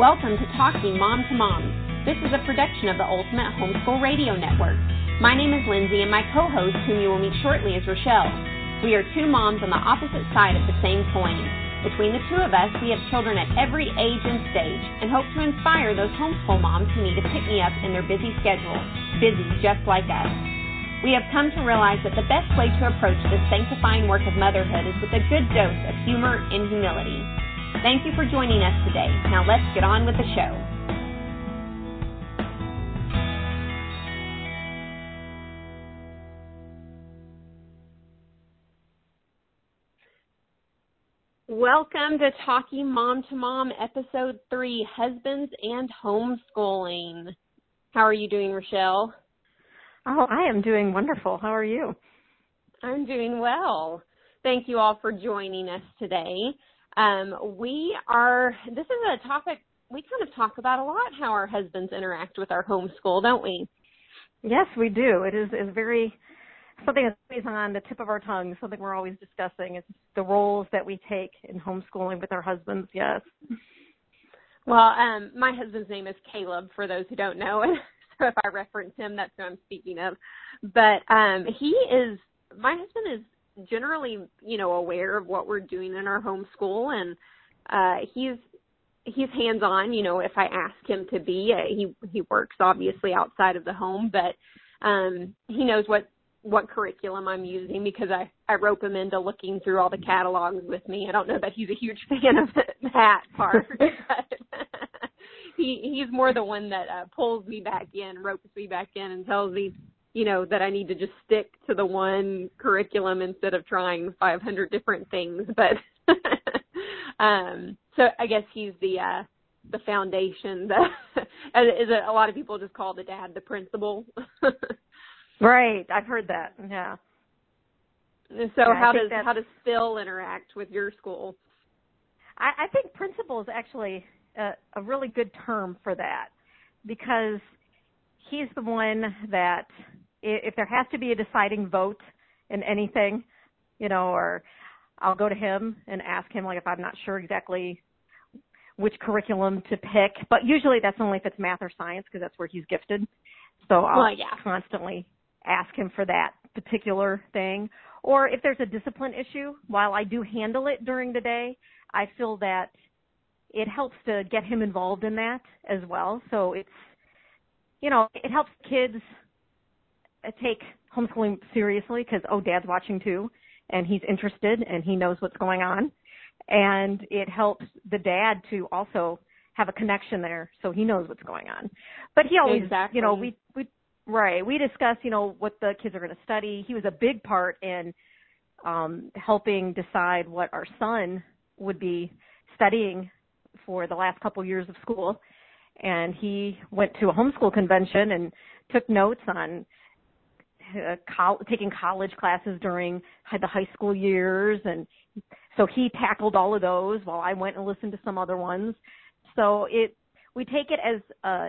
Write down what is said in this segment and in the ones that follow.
Welcome to Talking Mom to Mom. This is a production of the Ultimate Homeschool Radio Network. My name is Lindsay, and my co host, whom you will meet shortly, is Rochelle. We are two moms on the opposite side of the same coin. Between the two of us, we have children at every age and stage and hope to inspire those homeschool moms who need to pick me up in their busy schedule, busy just like us. We have come to realize that the best way to approach this sanctifying work of motherhood is with a good dose of humor and humility. Thank you for joining us today. Now let's get on with the show. Welcome to Talking Mom to Mom, Episode 3 Husbands and Homeschooling. How are you doing, Rochelle? Oh, I am doing wonderful. How are you? I'm doing well. Thank you all for joining us today. Um, we are, this is a topic we kind of talk about a lot how our husbands interact with our homeschool, don't we? Yes, we do. It is, is very, something that's always on the tip of our tongue, something we're always discussing. is the roles that we take in homeschooling with our husbands, yes. Well, um, my husband's name is Caleb, for those who don't know. so if I reference him, that's who I'm speaking of. But um, he is, my husband is generally, you know, aware of what we're doing in our homeschool and uh he's he's hands on, you know, if I ask him to be. Uh, he he works obviously outside of the home, but um he knows what what curriculum I'm using because I I rope him into looking through all the catalogs with me. I don't know that he's a huge fan of that part, he he's more the one that uh, pulls me back in, ropes me back in, and tells me you know, that I need to just stick to the one curriculum instead of trying 500 different things. But, um, so I guess he's the, uh, the foundation that is it a lot of people just call the dad the principal. right. I've heard that. Yeah. And So yeah, how does, how does Phil interact with your school? I, I think principal is actually a, a really good term for that because he's the one that if there has to be a deciding vote in anything, you know, or I'll go to him and ask him like if I'm not sure exactly which curriculum to pick. But usually that's only if it's math or science because that's where he's gifted. So I'll well, yeah. constantly ask him for that particular thing. Or if there's a discipline issue, while I do handle it during the day, I feel that it helps to get him involved in that as well. So it's, you know, it helps kids take homeschooling seriously because oh dad's watching too and he's interested and he knows what's going on. And it helps the dad to also have a connection there so he knows what's going on. But he always exactly. you know we we right we discuss you know what the kids are going to study. He was a big part in um helping decide what our son would be studying for the last couple years of school. And he went to a homeschool convention and took notes on uh, col- taking college classes during the high school years and so he tackled all of those while I went and listened to some other ones. So it we take it as a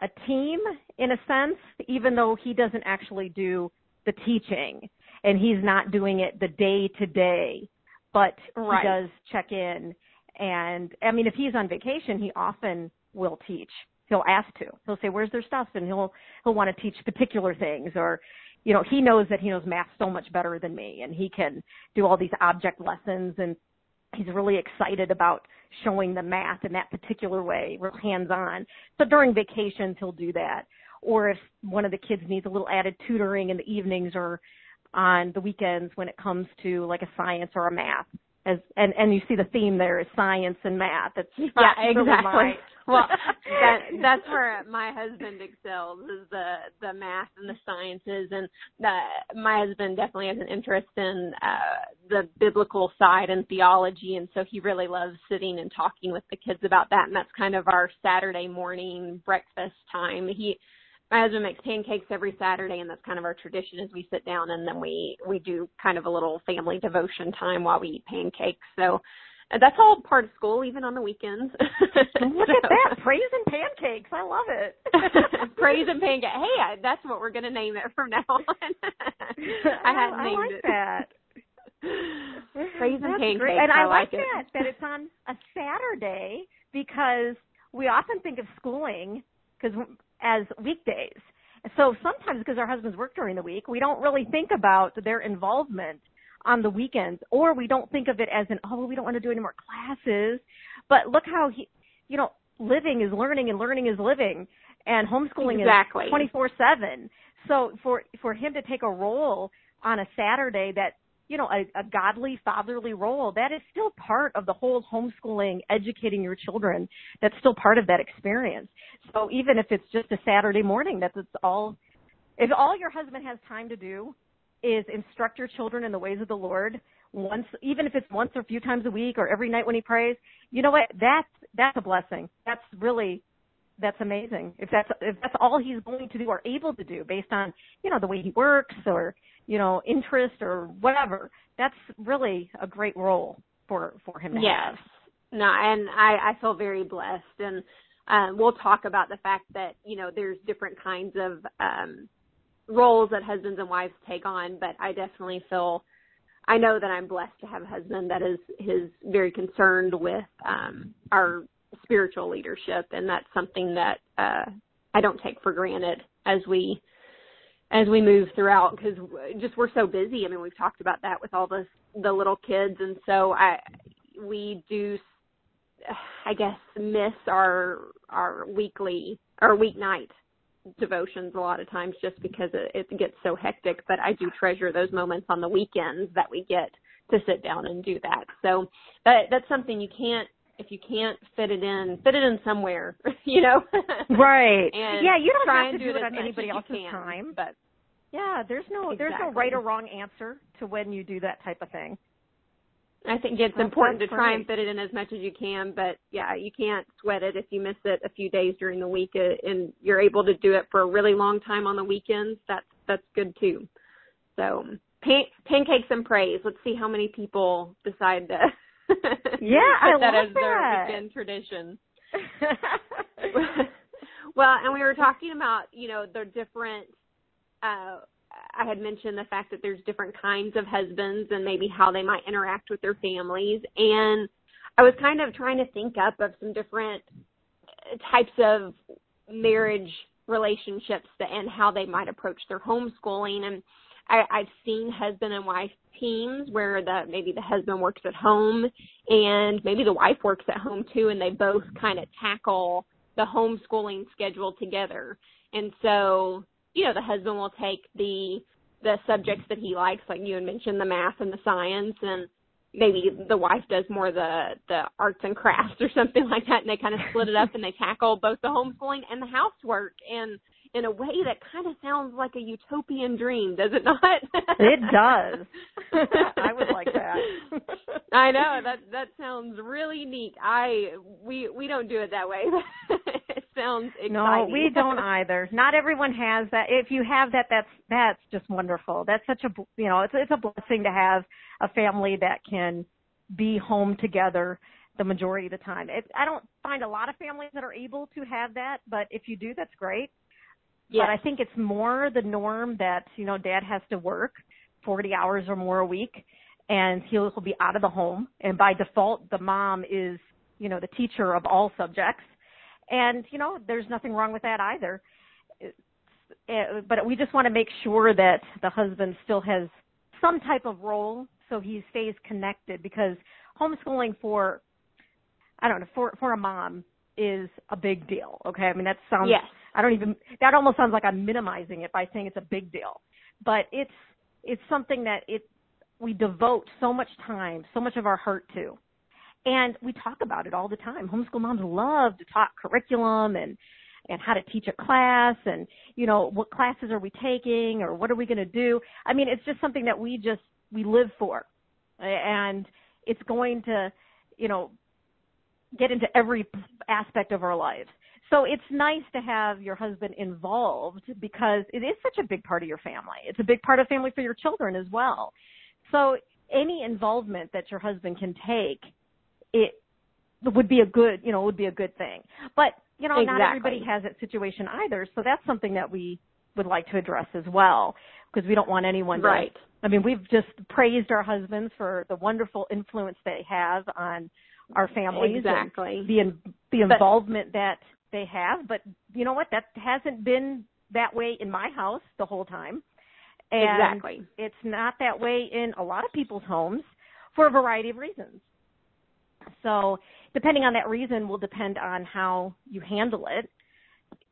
a team in a sense, even though he doesn't actually do the teaching and he's not doing it the day to day, but right. he does check in. And I mean, if he's on vacation, he often will teach he'll ask to. He'll say, "Where's their stuff?" and he'll he'll want to teach particular things, or you know, he knows that he knows math so much better than me, and he can do all these object lessons, and he's really excited about showing the math in that particular way, real hands on. So during vacations, he'll do that. Or if one of the kids needs a little added tutoring in the evenings or on the weekends when it comes to like a science or a math, as and and you see the theme there is science and math. It's yeah, exactly. Really well, that that's where my husband excels is the the math and the sciences, and the, my husband definitely has an interest in uh, the biblical side and theology, and so he really loves sitting and talking with the kids about that, and that's kind of our Saturday morning breakfast time. He my husband makes pancakes every Saturday, and that's kind of our tradition. As we sit down and then we we do kind of a little family devotion time while we eat pancakes. So Uh, that's all part of school, even on the weekends. Look at that, praise and pancakes! I love it. praise and pancakes. Hey, I, that's what we're gonna name it from now on. I hadn't oh, I named like it. that. Praise and pancakes. Great. And I, I like it. that that it's on a Saturday because we often think of schooling because as weekdays. So sometimes because our husbands work during the week, we don't really think about their involvement on the weekends or we don't think of it as an oh we don't want to do any more classes. But look how he you know living is learning and learning is living and homeschooling exactly. is 24/7 so for for him to take a role on a Saturday that you know a, a godly fatherly role that is still part of the whole homeschooling educating your children that's still part of that experience. So even if it's just a Saturday morning that's it's all if all your husband has time to do is instruct your children in the ways of the Lord once even if it's once or a few times a week or every night when he prays you know what? That's that's a blessing. That's really that's amazing. If that's if that's all he's going to do or able to do based on you know the way he works or you know interest or whatever that's really a great role for for him to yes. Have. no and i i feel very blessed. And um we'll talk about the fact that you know there's different kinds of um roles that husbands and wives take on, but I definitely feel I know that I'm blessed to have a husband that is is very concerned with um our spiritual leadership and that's something that uh I don't take for granted as we as we move throughout because just we're so busy. I mean, we've talked about that with all the the little kids, and so I we do, I guess, miss our our weekly or weeknight devotions a lot of times just because it, it gets so hectic. But I do treasure those moments on the weekends that we get to sit down and do that. So that that's something you can't if you can't fit it in, fit it in somewhere, you know. right. and yeah, you don't try have to do, do it on anybody else's can, time. But yeah, there's no there's no right or wrong answer to when you do that type of thing. I think it's Well, important to try and fit it in as much as you can, but yeah, you can't sweat it if you miss it a few days during the week uh, and you're able to do it for a really long time on the weekends. That's that's good too. So pan- pancakes and praise. Let's see how many people decide to Yeah, put I that love as their weekend tradition. well, and we were talking about, you know, the different uh I had mentioned the fact that there's different kinds of husbands and maybe how they might interact with their families and I was kind of trying to think up of some different types of marriage relationships and how they might approach their homeschooling and I, I've seen husband and wife teams where the maybe the husband works at home and maybe the wife works at home too and they both kind of tackle the homeschooling schedule together. And so, you know, the husband will take the the subjects that he likes, like you had mentioned, the math and the science and maybe the wife does more the the arts and crafts or something like that and they kind of split it up and they tackle both the homeschooling and the housework and in a way that kind of sounds like a utopian dream, does it not? It does. I would like that. I know that that sounds really neat. I we we don't do it that way. sounds exciting. No, we don't either. Not everyone has that. If you have that, that's that's just wonderful. That's such a you know, it's it's a blessing to have a family that can be home together the majority of the time. It, I don't find a lot of families that are able to have that, but if you do, that's great. Yes. But I think it's more the norm that you know dad has to work 40 hours or more a week, and he'll, he'll be out of the home, and by default, the mom is you know the teacher of all subjects, and you know there's nothing wrong with that either. Uh, But we just want to make sure that the husband still has some type of role so he stays connected because homeschooling for I don't know for for a mom is a big deal. Okay, I mean that sounds Yes. I don't even that almost sounds like I'm minimizing it by saying it's a big deal. But it's it's something that it we devote so much time, so much of our heart to. And we talk about it all the time. Homeschool moms love to talk curriculum and and how to teach a class and you know what classes are we taking or what are we going to do. I mean, it's just something that we just we live for. And it's going to, you know, get into every aspect of our lives. So it's nice to have your husband involved because it is such a big part of your family. It's a big part of family for your children as well. So any involvement that your husband can take, it would be a good, you know, would be a good thing. But, you know, not everybody has that situation either. So that's something that we would like to address as well because we don't want anyone to Right. I mean, we've just praised our husbands for the wonderful influence they have on our families exactly. the the involvement but, that they have. But you know what? That hasn't been that way in my house the whole time. And exactly. it's not that way in a lot of people's homes for a variety of reasons so depending on that reason will depend on how you handle it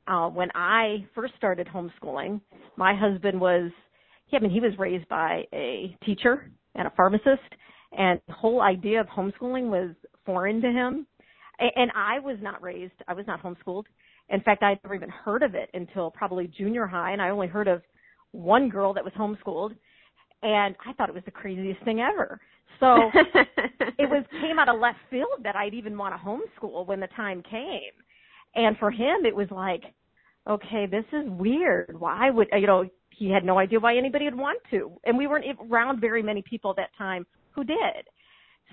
uh when i first started homeschooling my husband was I mean, he was raised by a teacher and a pharmacist, and the whole idea of homeschooling was foreign to him. And I was not raised, I was not homeschooled. In fact, I'd never even heard of it until probably junior high, and I only heard of one girl that was homeschooled, and I thought it was the craziest thing ever. So it was came out of left field that I'd even want to homeschool when the time came. And for him, it was like, okay, this is weird. Why would you know? he had no idea why anybody would want to. And we weren't around very many people at that time who did.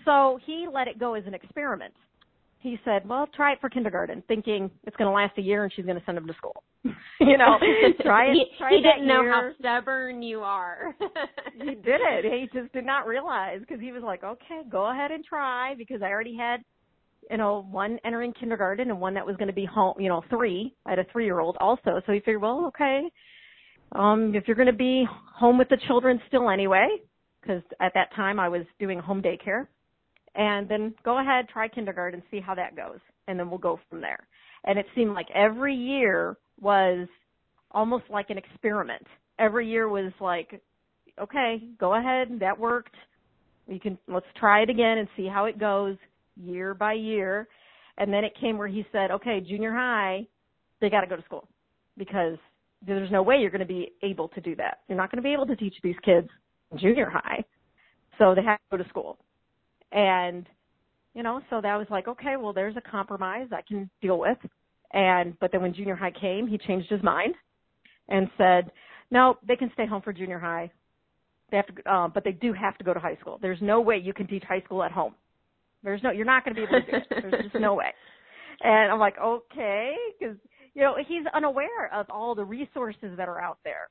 So he let it go as an experiment. He said, well, try it for kindergarten, thinking it's going to last a year and she's going to send him to school. you know, try it. he, try he it didn't know how stubborn you are. he did it. He just did not realize because he was like, okay, go ahead and try because I already had, you know, one entering kindergarten and one that was going to be home, you know, three. I had a three year old also. So he figured, well, okay, um, if you're going to be home with the children still anyway, because at that time I was doing home daycare, and then go ahead, try kindergarten, see how that goes, and then we'll go from there. And it seemed like every year was almost like an experiment. Every year was like, okay, go ahead, that worked. You can let's try it again and see how it goes year by year. And then it came where he said, okay, junior high, they got to go to school because there's no way you're going to be able to do that. You're not going to be able to teach these kids junior high. So they have to go to school. And, you know, so that was like, okay, well, there's a compromise I can deal with. And, but then when junior high came, he changed his mind and said, no, they can stay home for junior high. They have to, um, but they do have to go to high school. There's no way you can teach high school at home. There's no, you're not going to be able to do it. There's just no way. And I'm like, okay, because you know, he's unaware of all the resources that are out there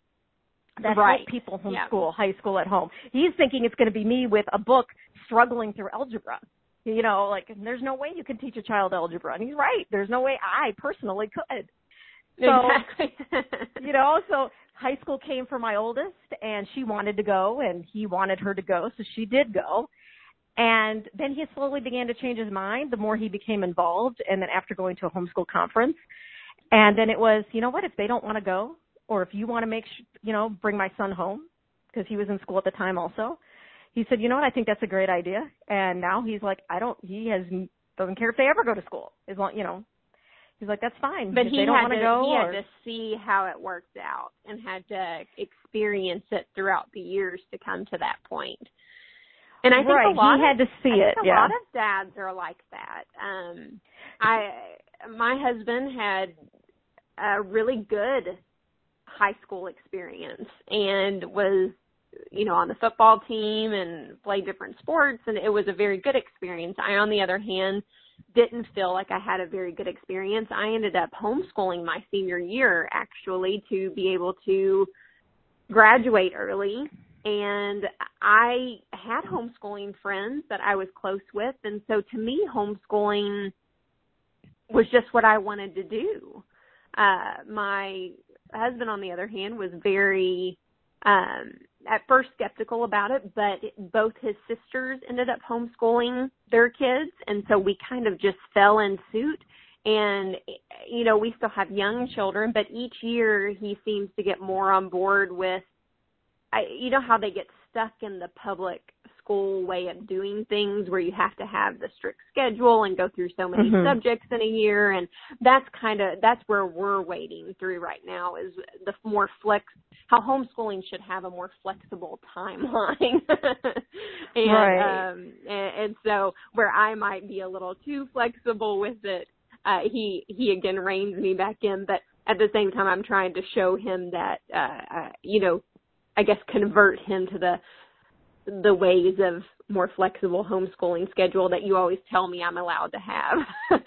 that right. help people homeschool high school at home. He's thinking it's going to be me with a book struggling through algebra. You know, like there's no way you can teach a child algebra. And he's right. There's no way I personally could. So, exactly. you know, so high school came for my oldest and she wanted to go and he wanted her to go, so she did go. And then he slowly began to change his mind the more he became involved and then after going to a homeschool conference, and then it was, you know what, if they don't want to go, or if you want to make, sh- you know, bring my son home, because he was in school at the time also. He said, you know what, I think that's a great idea. And now he's like, I don't, he has, doesn't care if they ever go to school. As long, you know, he's like, that's fine. But if he they don't want to, go, he or, had to see how it worked out and had to experience it throughout the years to come to that point. And I think right, a lot he had to see I it. a yeah. lot of dads are like that. Um I my husband had a really good high school experience and was you know on the football team and played different sports and it was a very good experience. I on the other hand didn't feel like i had a very good experience. I ended up homeschooling my senior year actually to be able to graduate early. And i had homeschooling friends that i was close with and so to me homeschooling was just what i wanted to do. Uh, my husband, on the other hand, was very, um, at first skeptical about it, but both his sisters ended up homeschooling their kids, and so we kind of just fell in suit. And, you know, we still have young children, but each year he seems to get more on board with, I, you know how they get stuck in the public school way of doing things where you have to have the strict schedule and go through so many Mhm. subjects in a year and that's kind of that's where we're wading through right now is the more flex how homeschooling should have a more flexible timeline and Right. um and, and so where I might be a little too flexible with it uh he he again reins me back in but at the same time I'm trying to show him that uh, uh you know I guess convert him to the the ways of more flexible homeschooling schedule that you always tell me I'm allowed to have.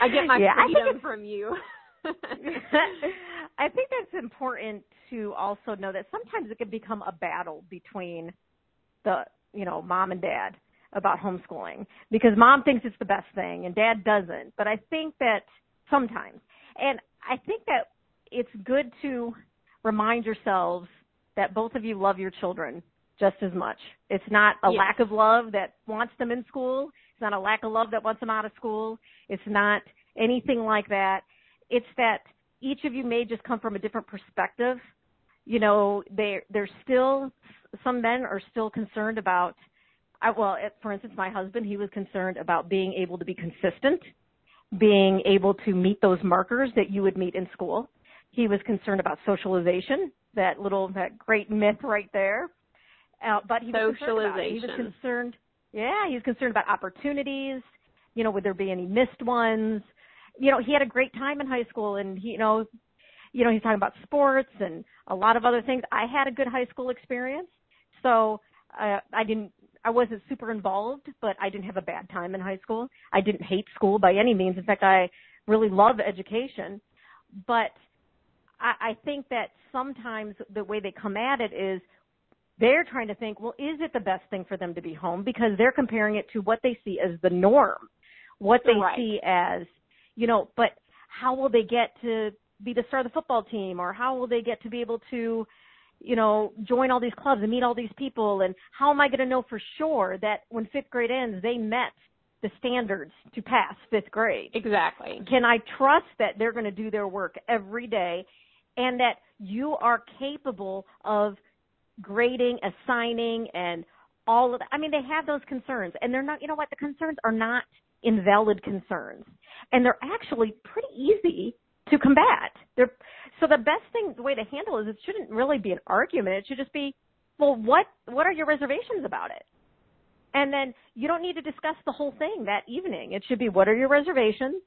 I get my Yeah, freedom from you. I think that's important to also know that sometimes it can become a battle between the, you know, mom and dad. about homeschooling because mom thinks it's the best thing and dad doesn't. But I think that sometimes, and I think that it's good to remind yourselves that both of you love your children just as much. It's not a yes. lack of love that wants them in school. It's not a lack of love that wants them out of school. It's not anything like that. It's that each of you may just come from a different perspective. You know, they they're still some men are still concerned about I, well, for instance, my husband, he was concerned about being able to be consistent, being able to meet those markers that you would meet in school. He was concerned about socialization, that little, that great myth right there. Uh, but he was concerned about it. He was concerned, yeah, he was concerned about opportunities. You know, would there be any missed ones? You know, he had a great time in high school, and he, you know, you know, he's talking about sports and a lot of other things. I had a good high school experience, so uh, I didn't I wasn't super involved, but I didn't have a bad time in high school. I didn't hate school by any means. In fact, I really love education. But I, I think that sometimes the way they come at it is they're trying to think, well, is it the best thing for them to be home? Because they're comparing it to what they see as the norm, what they right. see as, you know, but how will they get to be the star of the football team or how will they get to be able to you know, join all these clubs and meet all these people? And how am I going to know for sure that when fifth grade ends, they met the standards to pass fifth grade? Exactly. Can I trust that they're going to do their work every day and that you are capable of grading, assigning, and all of that? I mean, they have those concerns, and they're not, you know what? The concerns are not invalid concerns. And they're actually pretty easy to combat. They're, so the best thing, the way to handle it is it shouldn't really be an argument. It should just be, well, what what are your reservations about it? And then you don't need to discuss the whole thing that evening. It should be, what are your reservations?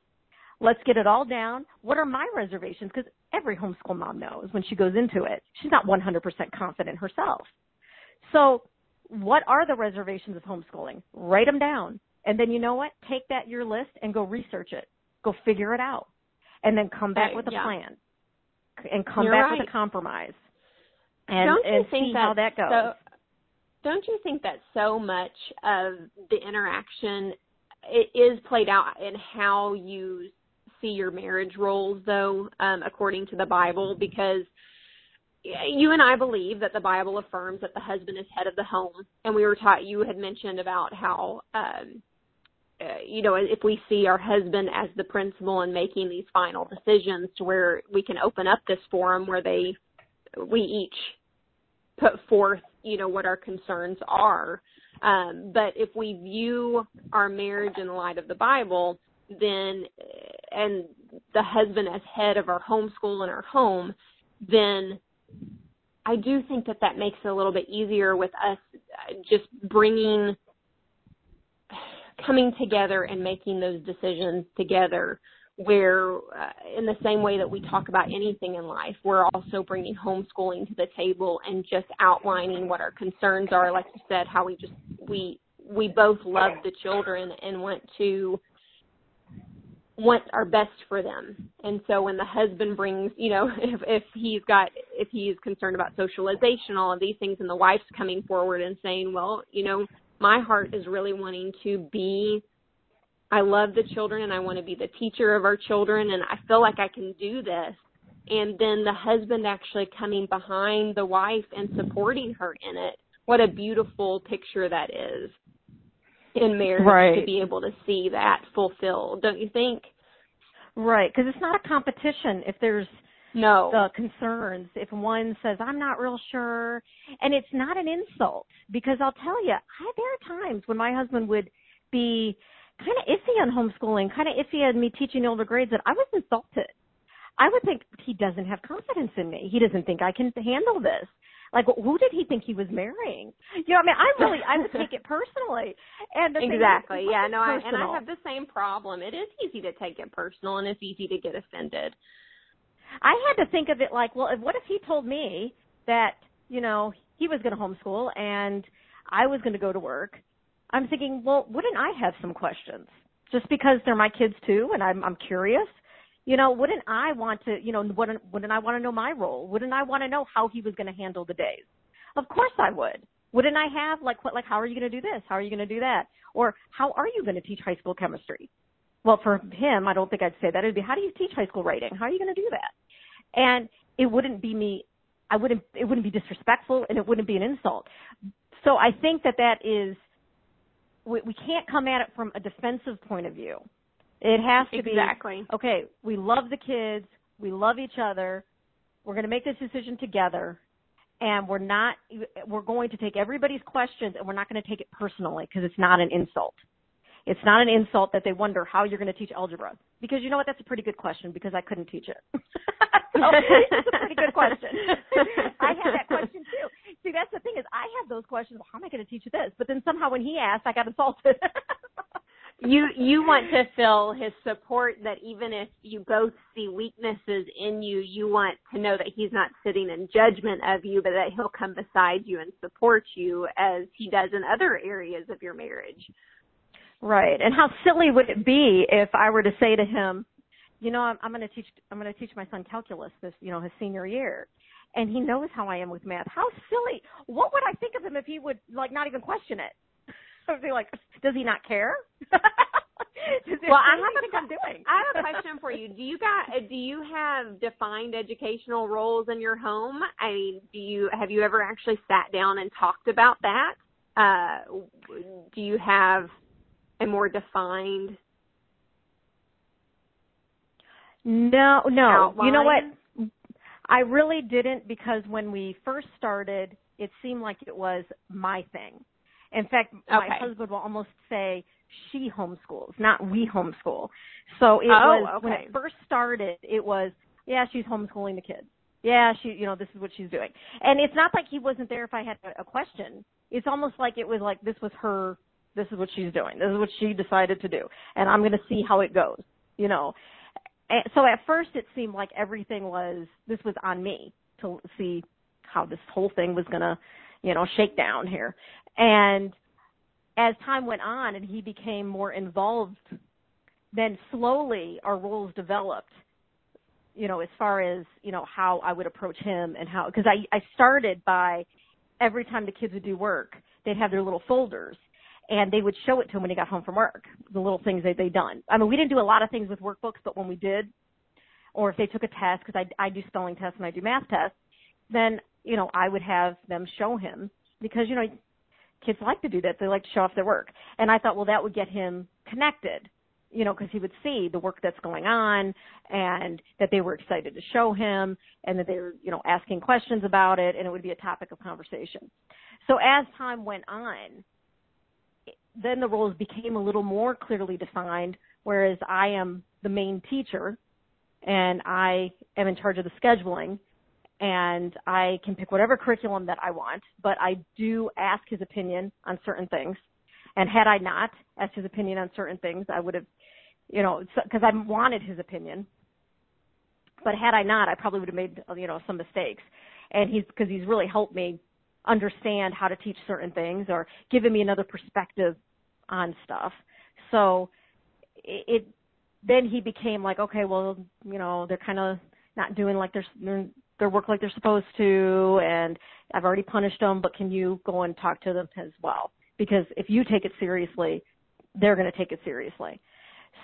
Let's get it all down. What are my reservations? Because every homeschool mom knows when she goes into it, she's not 100% confident herself. So, what are the reservations of homeschooling? Write them down. And then you know what? Take that your list and go research it. Go figure it out and then come back with a yeah. plan and come You're back right. with a compromise and, don't you and think see that how that goes. So, don't you think that so much of the interaction it is played out in how you see your marriage roles though um according to the bible because you and I believe that the Bible affirms that the husband is head of the home, and we were taught. You had mentioned about how um, uh, you know, if we see our husband as the principal in making these final decisions to where we can open up this forum where they, we each put forth, you know, what our concerns are. Um, but if we view our marriage in the light of the Bible, then, and the husband as head of our homeschool and our home, then I do think that that makes it a little bit easier with us just bringing coming together and making those decisions together where uh, in the same way that we talk about anything in life we're also bringing homeschooling to the table and just outlining what our concerns are. Like you said how we just we we both love the children and want to want our best for them and so when the husband brings you know if if he's got if he's concerned about socialization all of these things and the wife's coming forward and saying well you know my heart is really wanting to be I love the children and I want to be the teacher of our children and I feel like I can do this. And then the husband actually coming behind the wife and supporting her in it. What a beautiful picture that is in marriage right. to be able to see that fulfilled, don't you think? Right, because it's not a competition if there's no. the concerns. If one says i'm not real sure and it's not an insult because i'll tell you I, there are times when my husband would be kind of iffy on homeschooling kind of iffy on me teaching older grades that i was insulted i would think he doesn't have confidence in me. He doesn't think i can handle this like who did he think he was marrying you know i mean i really i would take it personally and exactly is, yeah no I, and i have the same problem it is easy to take it personal and it's easy to get offended I had to think of it like, well, what if he told me that, you know, he was going to homeschool and I was going to go to work? I'm thinking, well, wouldn't I have some questions? Just because they're my kids too and I'm I'm curious. You know, wouldn't I want to, you know, wouldn't wouldn't I want to know my role? Wouldn't I want to know how he was going to handle the days? Of course I would. Wouldn't I have like what like how are you going to do this? How are you going to do that? Or how are you going to teach high school chemistry? Well, for him, I don't think I'd say that. It'd be, how do you teach high school writing? How are you going to do that? And it wouldn't be me. I wouldn't. It wouldn't be disrespectful, and it wouldn't be an insult. So I think that that is. We, we can't come at it from a defensive point of view. It has to exactly. be exactly okay. We love the kids. We love each other. We're going to make this decision together, and we're not. We're going to take everybody's questions, and we're not going to take it personally because it's not an insult. It's not an insult that they wonder how you're going to teach algebra. Because you know what? That's a pretty good question because I couldn't teach it. so that's a pretty good question. I had that question too. See, that's the thing is I have those questions. Well, how am I going to teach this? But then somehow when he asked, I got insulted. you you want to feel his support that even if you both see weaknesses in you, you want to know that he's not sitting in judgment of you, but that he'll come beside you and support you as he does in other areas of your marriage. Right. And how silly would it be if I were to say to him, you know, I'm, I'm going to teach, I'm going to teach my son calculus this, you know, his senior year. And he knows how I am with math. How silly. What would I think of him if he would like not even question it? Be like, does he not care? well, I have a, I'm doing? I have a question for you. Do you got do you have defined educational roles in your home? I mean, do you have you ever actually sat down and talked about that? Uh, do you have a more defined no no outline? you know what i really didn't because when we first started it seemed like it was my thing in fact okay. my husband will almost say she homeschools not we homeschool so it oh, was okay. when it first started it was yeah she's homeschooling the kids yeah she you know this is what she's doing and it's not like he wasn't there if i had a question it's almost like it was like this was her this is what she's doing. This is what she decided to do. And I'm going to see how it goes, you know. And so at first it seemed like everything was, this was on me to see how this whole thing was going to, you know, shake down here. And as time went on and he became more involved, then slowly our roles developed you know, as far as, you know, how I would approach him and how, because I, I started by every time the kids would do work, they'd have their little folders and they would show it to him when he got home from work, the little things that they'd done. I mean, we didn't do a lot of things with workbooks, but when we did, or if they took a test, because I, I do spelling tests and I do math tests, then, you know, I would have them show him because, you know, kids like to do that. They like to show off their work. And I thought, well, that would get him connected, you know, because he would see the work that's going on and that they were excited to show him and that they were, you know, asking questions about it and it would be a topic of conversation. So as time went on, then the roles became a little more clearly defined, whereas I am the main teacher and I am in charge of the scheduling and I can pick whatever curriculum that I want, but I do ask his opinion on certain things. And had I not asked his opinion on certain things, I would have, you know, because I wanted his opinion. But had I not, I probably would have made, you know, some mistakes. And he's, because he's really helped me understand how to teach certain things or giving me another perspective on stuff. So it, it then he became like, okay, well, you know, they're kind of not doing like their their work like they're supposed to, and I've already punished them, but can you go and talk to them as well? Because if you take it seriously, they're going to take it seriously.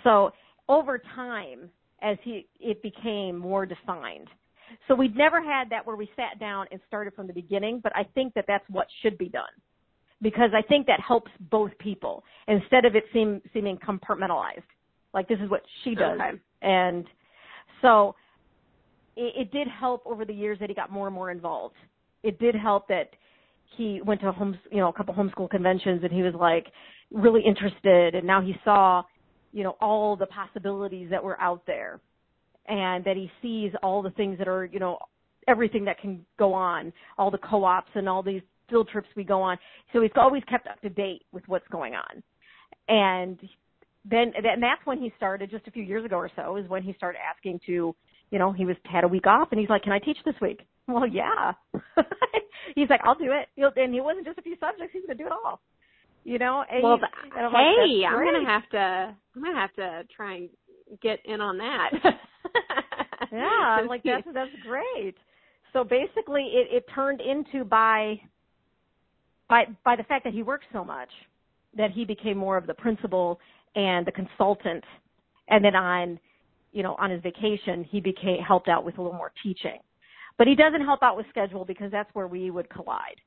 So over time, as he it became more defined, so we'd never had that where we sat down and started from the beginning, but I think that that's what should be done because I think that helps both people instead of it seem, seeming compartmentalized. Like this is what she does. Okay. And so it, it did help over the years that he got more and more involved. It did help that he went to home, you know, a couple homeschool conventions and he was like really interested and now he saw, you know, all the possibilities that were out there and that he sees all the things that are, you know, everything that can go on, all the co-ops and all these field trips we go on. So he's always kept up to date with what's going on. And then, and that's when he started just a few years ago or so is when he started asking to, you know, he was had a week off and he's like, can I teach this week? Well, yeah. he's like, I'll do it. And he wasn't just a few subjects. He's going to do it all. You know, and well, he, and hey, like, I'm gonna have to, I'm gonna have to try and get in on that. yeah, I'm like that's that's great. So basically, it it turned into by by by the fact that he worked so much, that he became more of the principal and the consultant and then on you know on his vacation he became helped out with a little more teaching. But he doesn't help out with schedule because that's where we would collide.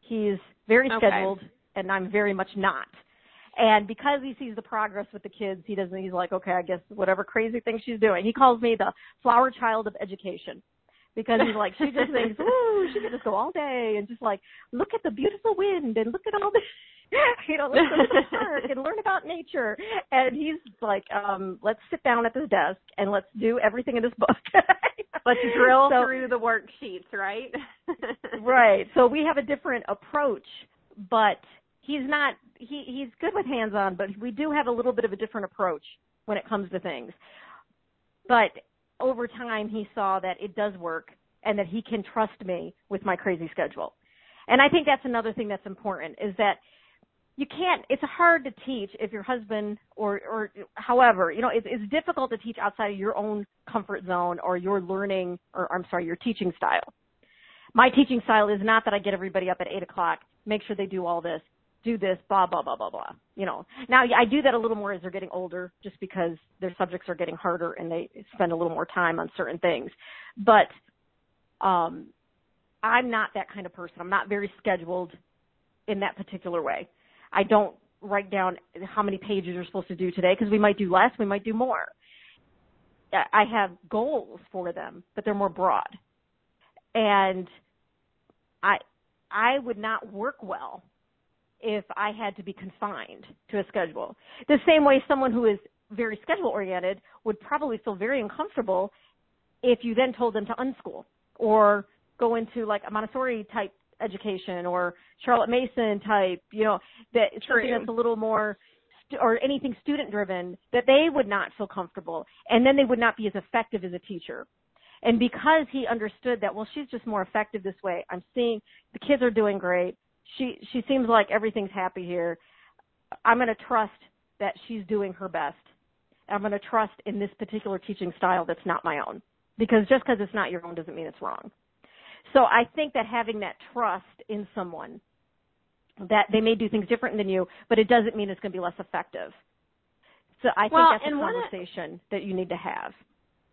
He's very Okay. scheduled and i'm very much not. And because he sees the progress with the kids he doesn't he's like okay i guess whatever crazy thing she's doing. He calls me the flower child of education because he's like she just thinks ooh she could just go all day and just like look at the beautiful wind and look at all this you know, let's go to the park and learn about nature. And he's like, um, let's sit down at this desk and let's do everything in this book. Let's drill So- through the worksheets, right? right. So we have a different approach, but he's not he he's good with hands on, but we do have a little bit of a different approach when it comes to things. But over time he saw that it does work and that he can trust me with my crazy schedule. And I think that's another thing that's important is that you can't it's hard to teach if your husband or or however you know it's it's difficult to teach outside of your own comfort zone or your learning or i'm sorry your teaching style. My teaching style is not that i get everybody up at eight o'clock make sure they do all this do this blah blah blah blah blah you know. Now i do that a little more as they're getting older just because their subjects are getting harder and they spend a little more time on certain things. But um i'm not that kind of person. I'm not very scheduled in that particular way I don't write down how many pages you're supposed to do today because we might do less, we might do more. I have goals for them, but they're more broad. And I I would not work well if I had to be confined to a schedule. The same way someone who is very schedule oriented would probably feel very uncomfortable if you then told them to unschool or go into like a Montessori type education or Charlotte Mason type, you know, that something that's a little more stu- or anything student driven that they would not feel comfortable and then they would not be as effective as a teacher. And because he understood that, well, she's just more effective this way. I'm seeing the kids are doing great. She she seems like everything's happy here. I'm going to trust that she's doing her best. I'm going to trust in this particular teaching style that's not my own. Because just because it's not your own doesn't mean it's wrong. So I think that having that trust in someone that they may do things different than you, but it doesn't mean it's going to be less effective. So I think Well, that's a one of- conversation that you need to have.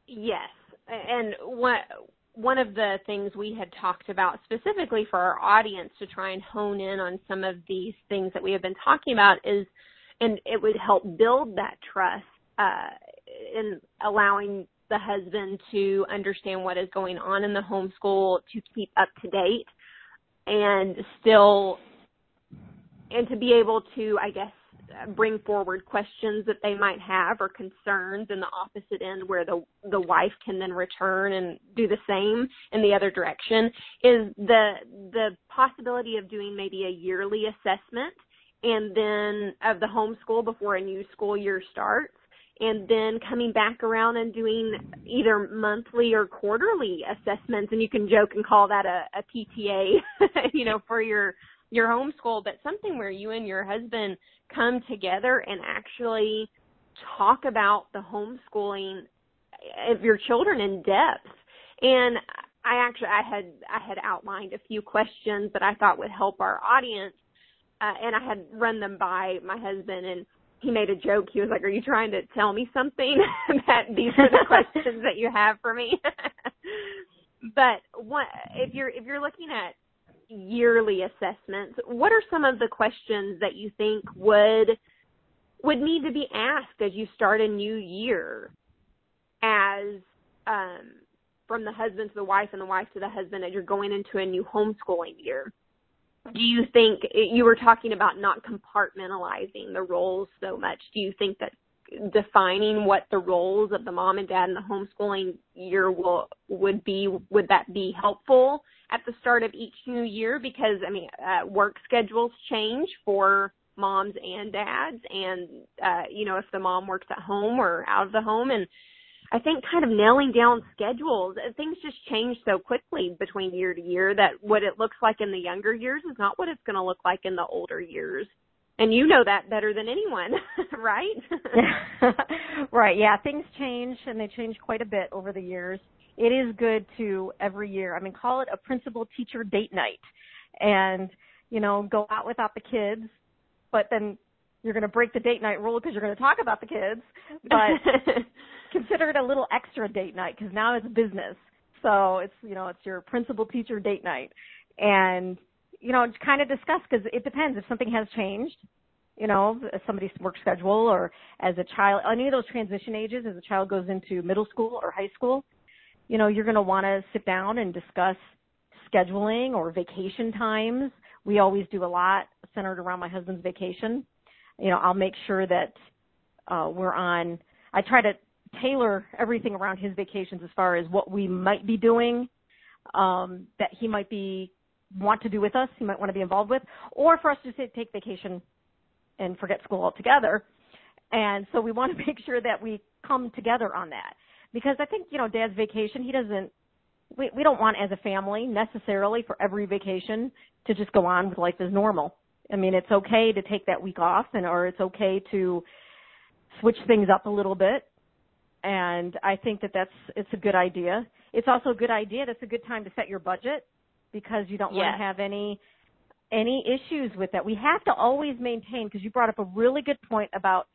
Yes, and one one of the things we had talked about specifically for our audience to try and hone in on some of these things that we have been talking about is, and it would help build that trust uh, in allowing the husband to understand what is going on in the homeschool, to keep up to date, and still, and to be able to, I guess, bring forward questions that they might have or concerns in the opposite end where the the wife can then return and do the same in the other direction is the the possibility of doing maybe a yearly assessment and then of the homeschool before a new school year starts and then coming back around and doing either monthly or quarterly assessments and you can joke and call that a, a PTA you know for your your homeschool but something where you and your husband come together and actually talk about the homeschooling of your children in depth. And I actually I had I had outlined a few questions that I thought would help our audience, uh, and I had run them by my husband, and he made a joke. He was like, "Are you trying to tell me something that these are the questions that you have for me?" but what if you're if you're looking at yearly assessments, what are some of the questions that you think would would need to be asked as you start a new year as um from the husband to the wife and the wife to the husband as you're going into a new homeschooling year? Do you think you were talking about not compartmentalizing the roles so much? Do you think that defining what the roles of the mom and dad in the homeschooling year will would be would that be helpful at the start of each new year because i mean uh, work schedules change for moms and dads and uh you know if the mom works at home or out of the home and i think kind of nailing down schedules things just change so quickly between year to year that what it looks like in the younger years is not what it's going to look like in the older years and you know that better than anyone, right? right. Yeah, things change and they change quite a bit over the years. It is good to every year. I mean, call it a principal teacher date night and, you know, go out without the kids, but then you're going to break the date night rule because you're going to talk about the kids, but consider it a little extra date night because now it's business. So it's you know it's your principal teacher date night, and you know kind of discuss because it depends if something has changed, you know somebody's work schedule or as a child any of those transition ages as a child goes into middle school or high school, you know you're going to want to sit down and discuss scheduling or vacation times. We always do a lot centered around my husband's vacation. You know I'll make sure that uh, we're on. I try to tailor everything around his vacations as far as what we might be doing um, that he might be want to do with us, he might want to be involved with, or for us to say, take vacation and forget school altogether. And so we want to make sure that we come together on that because I think you know Dad's vacation. He doesn't. We we don't want as a family necessarily for every vacation to just go on with life as normal. I mean, it's okay to take that week off, and or it's okay to switch things up a little bit and I think that that's it's a good idea. It's also a good idea. That's a good time to set your budget because you don't yes. want to have any any issues with that. We have to always maintain because you brought up a really good point about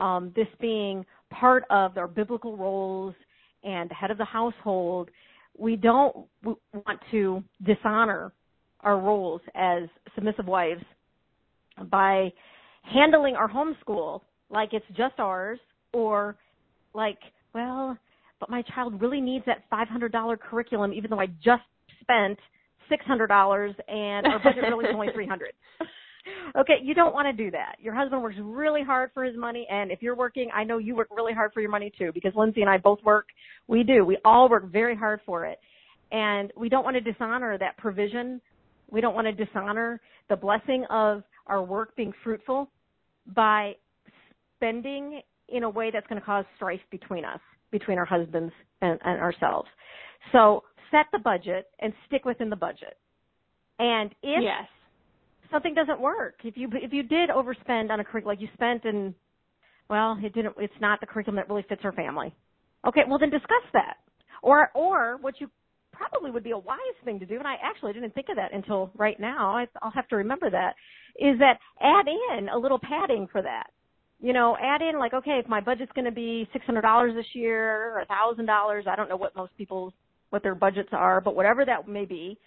um, this being part of our biblical roles and the head of the household. We don't want to dishonor our roles as submissive wives by handling our homeschool like it's just ours or like, well, but my child really needs that $500 curriculum even though I just spent $600 and our budget really is only 300. okay, you don't want to do that. Your husband works really hard for his money and if you're working, I know you work really hard for your money too because Lindsay and I both work. We do. We all work very hard for it. And we don't want to dishonor that provision. We don't want to dishonor the blessing of our work being fruitful by spending in a way that's going to cause strife between us, between our husbands and, and ourselves. So set the budget and stick within the budget. And if yes. something doesn't work, if you if you did overspend on a curriculum, like you spent and well, it didn't, it's not the curriculum that really fits our family. Okay, well then discuss that. Or or what you probably would be a wise thing to do, and I actually didn't think of that until right now. I, I'll have to remember that. Is that add in a little padding for that you know, add in like, okay, if my budget's going to be six hundred dollars this year or a thousand dollars, I don't know what most people's what their budgets are, but whatever that may be,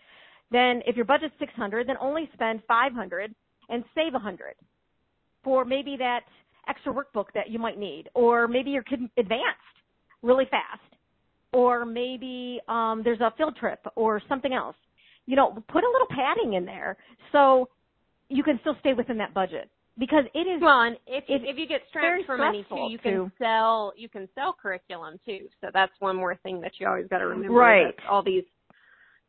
then if your budget's six hundred, then only spend five hundred and save a hundred for maybe that extra workbook that you might need, or maybe your kid advanced really fast, or maybe um, there's a field trip or something else. You know, put a little padding in there so you can still stay within that budget because it is well, and if if, if you get strapped for money too, you can sell you can sell curriculum too. So that's one more thing that you always got to remember. Right. All these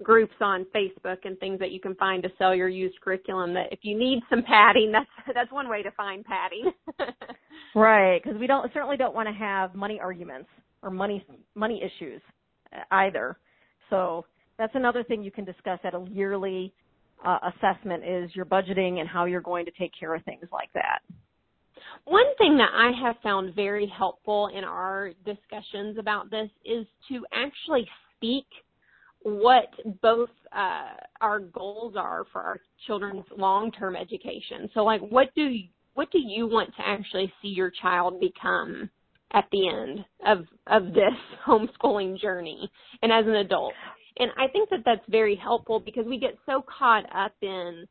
groups on Facebook and things that you can find to sell your used curriculum. That if you need some padding, that's that's one way to find padding. right, because we don't certainly don't want to have money arguments or money money issues uh, either. So that's another thing you can discuss at a yearly uh, assessment is your budgeting and how you're going to take care of things like that. One thing that I have found very helpful in our discussions about this is to actually speak what both uh, our goals are for our children's long-term education. So, like, what do you, what do you want to actually see your child become at the end of of this homeschooling journey and as an adult? And I think that that's very helpful because we get so caught up in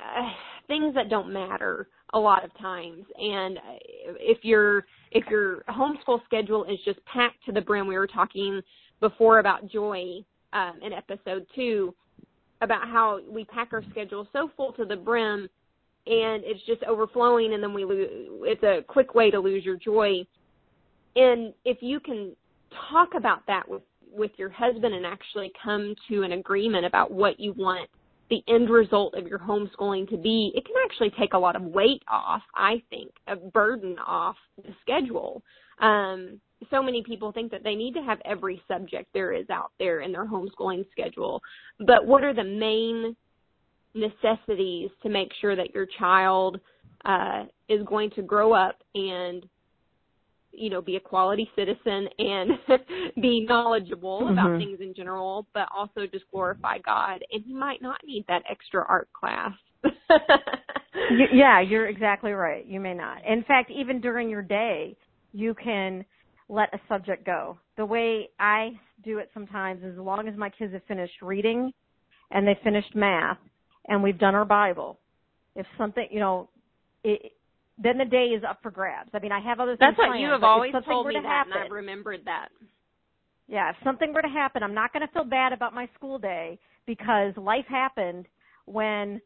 uh, things that don't matter a lot of times. And if your if your homeschool schedule is just packed to the brim, we were talking before about joy um, in episode two about how we pack our schedule so full to the brim and it's just overflowing and then we lose it's a quick way to lose your joy and if you can talk about that with with your husband and actually come to an agreement about what you want the end result of your homeschooling to be, it can actually take a lot of weight off, I think, a burden off the schedule. Um, so many people think that they need to have every subject there is out there in their homeschooling schedule. But what are the main necessities to make sure that your child uh, is going to grow up and you know, be a quality citizen and be knowledgeable mm-hmm. about things in general, but also just glorify God. And he might not need that extra art class. you, yeah, you're exactly right. You may not. In fact, even during your day, you can let a subject go. The way I do it sometimes is as long as my kids have finished reading and they finished math and we've done our Bible, if something, you know, it, then the day is up for grabs. I mean, I have other things. That's what you have always told me to that, happen, and I've remembered that. yeah, if something were to happen, I'm not going to feel bad about my school day because life happened when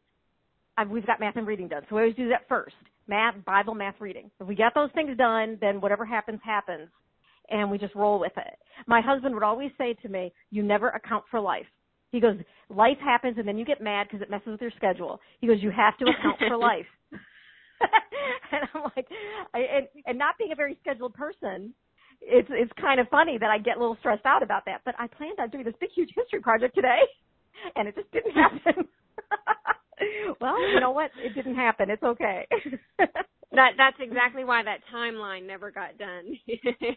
I've, we've got math and reading done. So we always do that first. Math, Bible, math, reading. If we get those things done, then whatever happens, happens. And we just roll with it. My husband would always say to me, you never account for life. He goes, life happens and then you get mad because it messes with your schedule. He goes, you have to account for life. and I'm like, I, and, and not being a very scheduled person, it's it's kind of funny that I get a little stressed out about that. But I planned on doing this big huge history project today, and it just didn't happen. well, you know what? It didn't happen. It's okay. that that's exactly why that timeline never got done.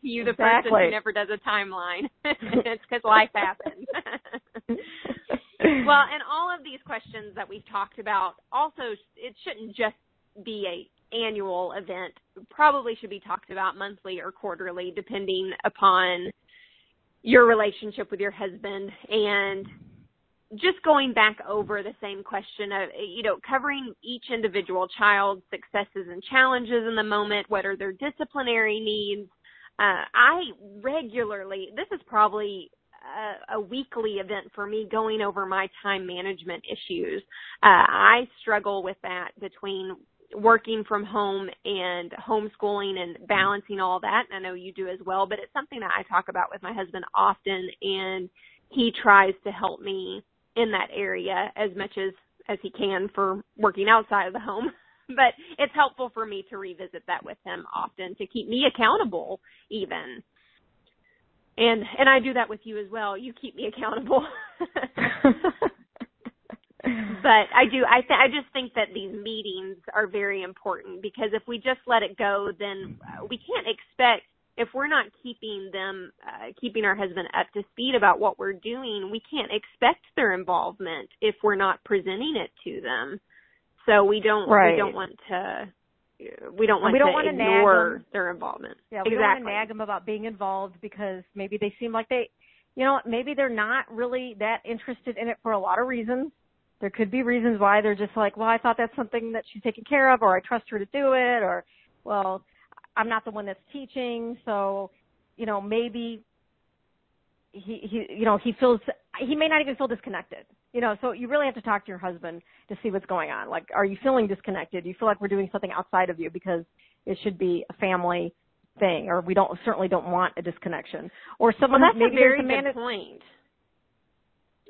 you the exactly. person who never does a timeline. it's because life happens. well, and all of these questions that we've talked about also it shouldn't just be a annual event. Probably should be talked about monthly or quarterly depending upon your relationship with your husband. And just going back over the same question of you know covering each individual child's successes and challenges in the moment what are their disciplinary needs? Uh, i regularly this is probably a, a weekly event for me going over my time management issues. Uh, i struggle with that between working from home and homeschooling and balancing all that and i know you do as well but it's something that i talk about with my husband often and he tries to help me in that area as much as as he can for working outside of the home. But it's helpful for me to revisit that with him often to keep me accountable even. And and I do that with you as well. You keep me accountable but I do I th- I just think that these meetings are very important because if we just let it go then we can't expect if we're not keeping them uh, keeping our husband up to speed about what we're doing we can't expect their involvement if we're not presenting it to them so we don't right. we don't want to we don't want we don't to want ignore their involvement yeah we exactly. don't want to nag them about being involved because maybe they seem like they you know maybe they're not really that interested in it for a lot of reasons there could be reasons why they're just like well i thought that's something that she's taking care of or i trust her to do it or well I'm not the one that's teaching, so you know maybe he he you know he feels he may not even feel disconnected. You know, so you really have to talk to your husband to see what's going on. Like, are you feeling disconnected? Do you feel like we're doing something outside of you because it should be a family thing, or we don't certainly don't want a disconnection, or someone well, that's maybe a very there's a man good point.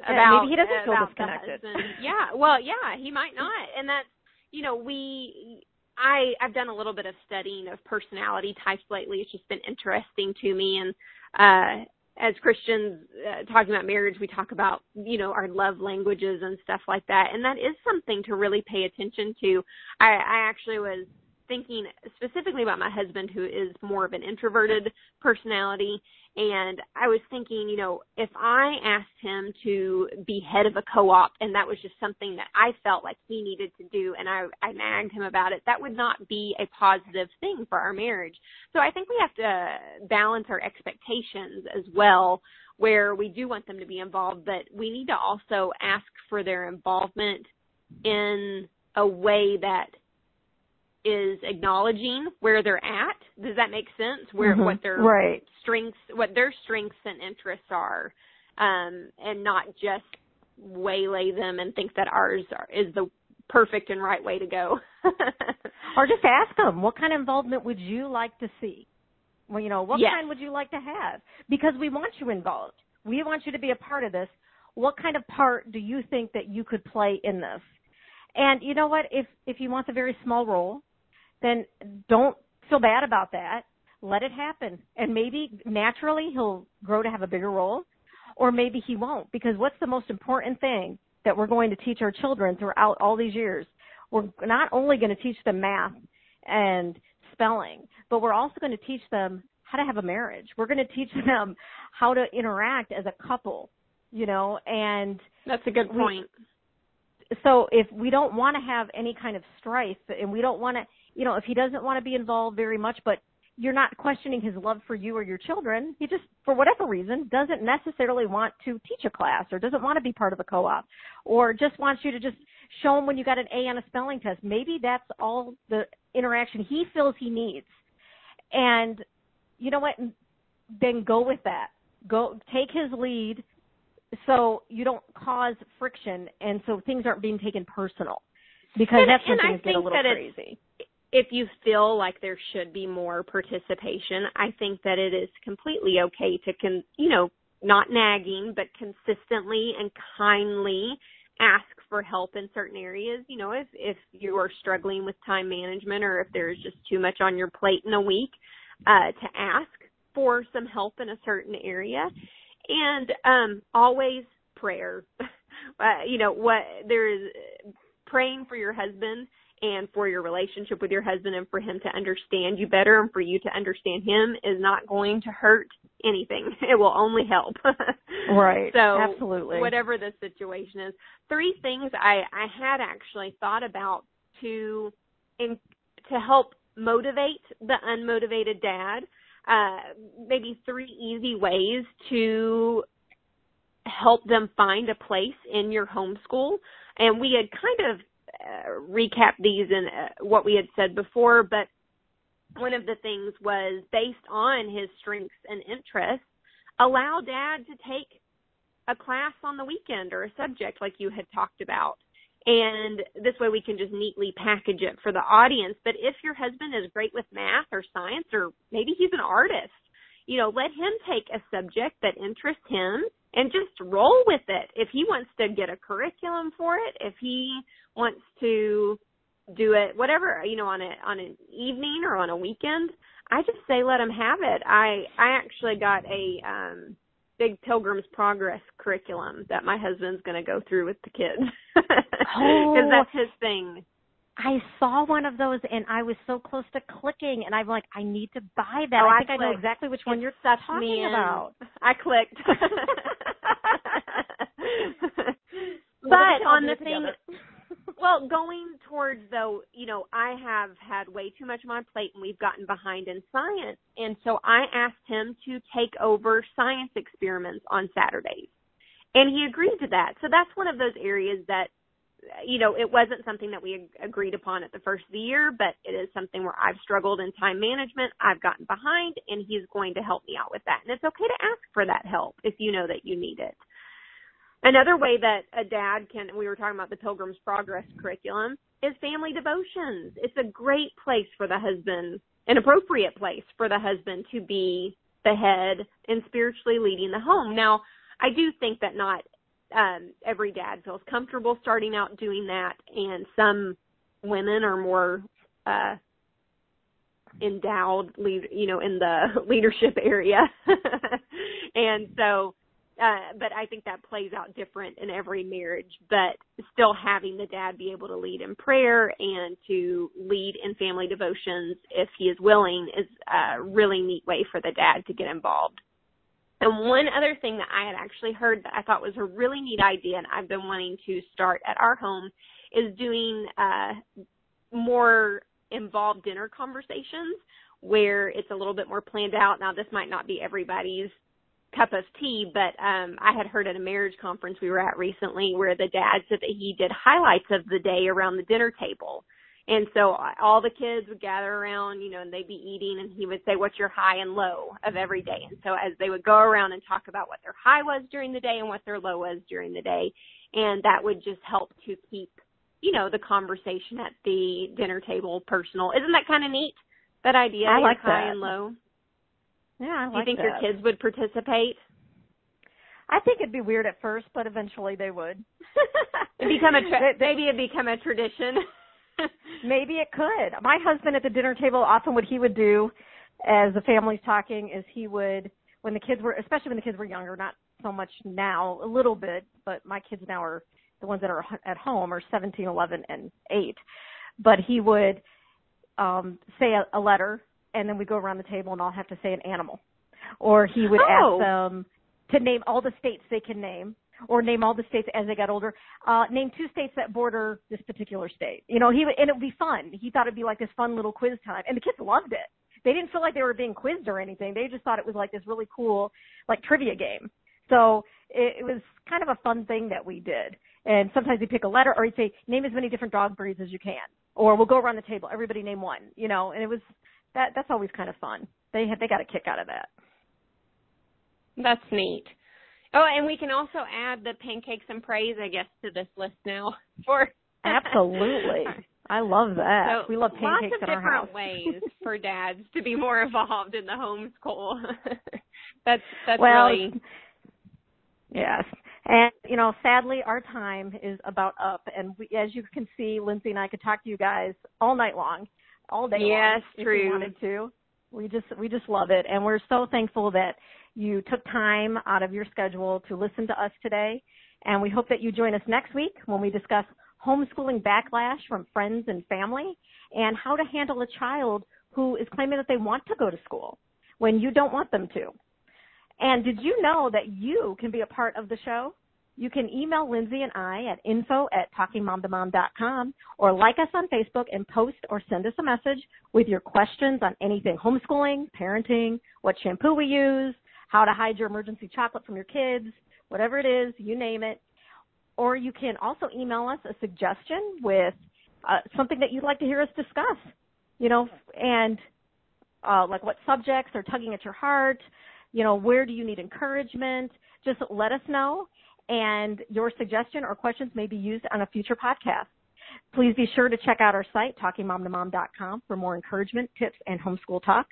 About maybe he doesn't feel disconnected. yeah, well, yeah, he might not, and that's you know we I I've done a little bit of studying of personality types lately. It's just been interesting to me, and uh, as Christians uh, talking about marriage, we talk about you know our love languages and stuff like that, and that is something to really pay attention to. I, I actually was thinking specifically about my husband, who is more of an introverted personality, and I was thinking, you know, if I asked him to be head of a co-op and that was just something that I felt like he needed to do and I, I nagged him about it, that would not be a positive thing for our marriage. So I think we have to balance our expectations as well where we do want them to be involved, but we need to also ask for their involvement in a way that is acknowledging where they're at. Does that make sense? Where mm-hmm. what their right. strengths, what their strengths and interests are, um, and not just waylay them and think that ours are, is the perfect and right way to go. or just ask them, what kind of involvement would you like to see? Well, you know, what yes. kind would you like to have? Because we want you involved. We want you to be a part of this. What kind of part do you think that you could play in this? And you know what? If if he wants a very small role, then don't feel bad about that. Let it happen. And maybe naturally he'll grow to have a bigger role, or maybe he won't. Because what's the most important thing that we're going to teach our children throughout all these years? We're not only going to teach them math and spelling, but we're also going to teach them how to have a marriage. We're going to teach them how to interact as a couple, you know, and that's a good point. We, so if we don't want to have any kind of strife and we don't want to you know if he doesn't want to be involved very much but you're not questioning his love for you or your children he just for whatever reason doesn't necessarily want to teach a class or doesn't want to be part of a co-op or just wants you to just show him when you got an A on a spelling test. Maybe that's all the interaction he feels he needs. And you know what? Then go with that. Go take his lead so you don't cause friction and so things aren't being taken personal because and, that's when things I get a little crazy. If you feel like there should be more participation, I think that it is completely okay to con, you know, not nagging, but consistently and kindly ask for help in certain areas. You know, if if you are struggling with time management or if there's just too much on your plate in a week, uh, to ask for some help in a certain area and um always prayer uh, you know what there is praying for your husband and for your relationship with your husband and for him to understand you better and for you to understand him is not going to hurt anything. It will only help. Right. So absolutely. whatever the situation is. Three things i i had actually thought about to in to help motivate the unmotivated dad. Uh, maybe three easy ways to help them find a place in your homeschool. And we had kind of uh, recapped these and uh, what we had said before, but one of the things was based on his strengths and interests, allow dad to take a class on the weekend or a subject like you had talked about and this way we can just neatly package it for the audience. But if your husband is great with math or science, or maybe he's an artist, you know, let him take a subject that interests him and just roll with it. If he wants to get a curriculum for it, if he wants to do it, whatever, you know, on a on an evening or on a weekend, I just say let him have it. I I actually got a um big Pilgrim's Progress curriculum that my husband's going to go through with the kids. oh, because that's his thing. I saw one of those and I was so close to clicking and I'm like, I need to buy that. Oh, I I think I, know exactly which one It you're talking about. I clicked. But we can all on the thing well, going towards though, you know, I have had way too much on my plate and we've gotten behind in science. And so I asked him to take over science experiments on Saturdays. And he agreed to that. So that's one of those areas that you know, it wasn't something that we agreed upon at the first of the year, but it is something where I've struggled in time management. I've gotten behind and he's going to help me out with that. And it's okay to ask for that help if you know that you need it. Another way that a dad can, we were talking about the Pilgrim's Progress curriculum, is family devotions. It's a great place for the husband, an appropriate place for the husband to be the head and spiritually leading the home. Now, I do think that not um, every dad feels comfortable starting out doing that, and some women are more uh, endowed, lead, you know, in the leadership area, and so. Uh, but I think that plays out different in every marriage, but still having the dad be able to lead in prayer and to lead in family devotions if he is willing is a really neat way for the dad to get involved. And one other thing that I had actually heard that I thought was a really neat idea and I've been wanting to start at our home is doing uh more involved dinner conversations where it's a little bit more planned out. Now this might not be everybody's cup of tea, but um I had heard at a marriage conference we were at recently where the dad said that he did highlights of the day around the dinner table and so all the kids would gather around, you know, and they'd be eating and he would say, what's your high and low of every day? And so as they would go around and talk about what their high was during the day and what their low was during the day, and that would just help to keep, you know, the conversation at the dinner table personal. Isn't that kind of neat? That idea, I like high that. and low. Yeah, I like Do you think that. your kids would participate? I think it'd be weird at first, but eventually they would. it become a tra- maybe it become a tradition. Maybe it could. My husband at the dinner table, often what he would do as the family's talking is he would, when the kids were, especially when the kids were younger, not so much now, a little bit, but my kids now are, the ones that are at home are 17, 11, and 8. But he would um say a, a letter and then we go around the table and I'll have to say an animal. Or he would Oh. ask them to name all the states they can name or name all the states as they got older. Uh, name two states that border this particular state. You know, he and it would be fun. He thought it'd be like this fun little quiz time, and the kids loved it. They didn't feel like they were being quizzed or anything. They just thought it was like this really cool, like trivia game. So it, it was kind of a fun thing that we did. And sometimes he'd pick a letter, or he'd say, "Name as many different dog breeds as you can," or "We'll go around the table. Everybody name one." You know, and it was that. That's always kind of fun. They had they got a kick out of that. That's neat. Oh, and we can also add the pancakes and praise, I guess, to this list now. For absolutely, I love that. So we love pancakes lots of different ways for dads to be more involved in the homeschool. that's that's well, really yes. And you know, sadly, our time is about up, and we, as you can see, Lindsay and I could talk to you guys all night long, all day yes, long, true. if we wanted to. We just we just love it, and we're so thankful that you took time out of your schedule to listen to us today. And we hope that you join us next week when we discuss homeschooling backlash from friends and family and how to handle a child who is claiming that they want to go to school when you don't want them to. And did you know that you can be a part of the show? You can email Lindsay and I at info at talkingmomtomom.com or like us on Facebook and post or send us a message with your questions on anything homeschooling, parenting, what shampoo we use, how to hide your emergency chocolate from your kids, whatever it is, you name it. Or you can also email us a suggestion with uh, something that you'd like to hear us discuss, you know, and uh, like what subjects are tugging at your heart, you know, where do you need encouragement? Just let us know, and your suggestion or questions may be used on a future podcast. Please be sure to check out our site, talkingmomtomom.com, for more encouragement, tips, and homeschool talk.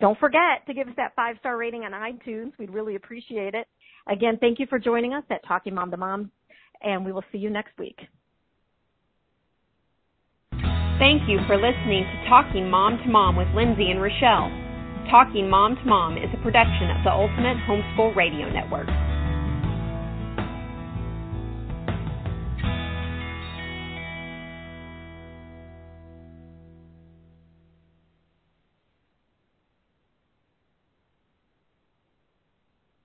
Don't forget to give us that five star rating on iTunes. We'd really appreciate it. Again, thank you for joining us at Talking Mom to Mom, and we will see you next week. Thank you for listening to Talking Mom to Mom with Lindsay and Rochelle. Talking Mom to Mom is a production of the Ultimate Homeschool Radio Network.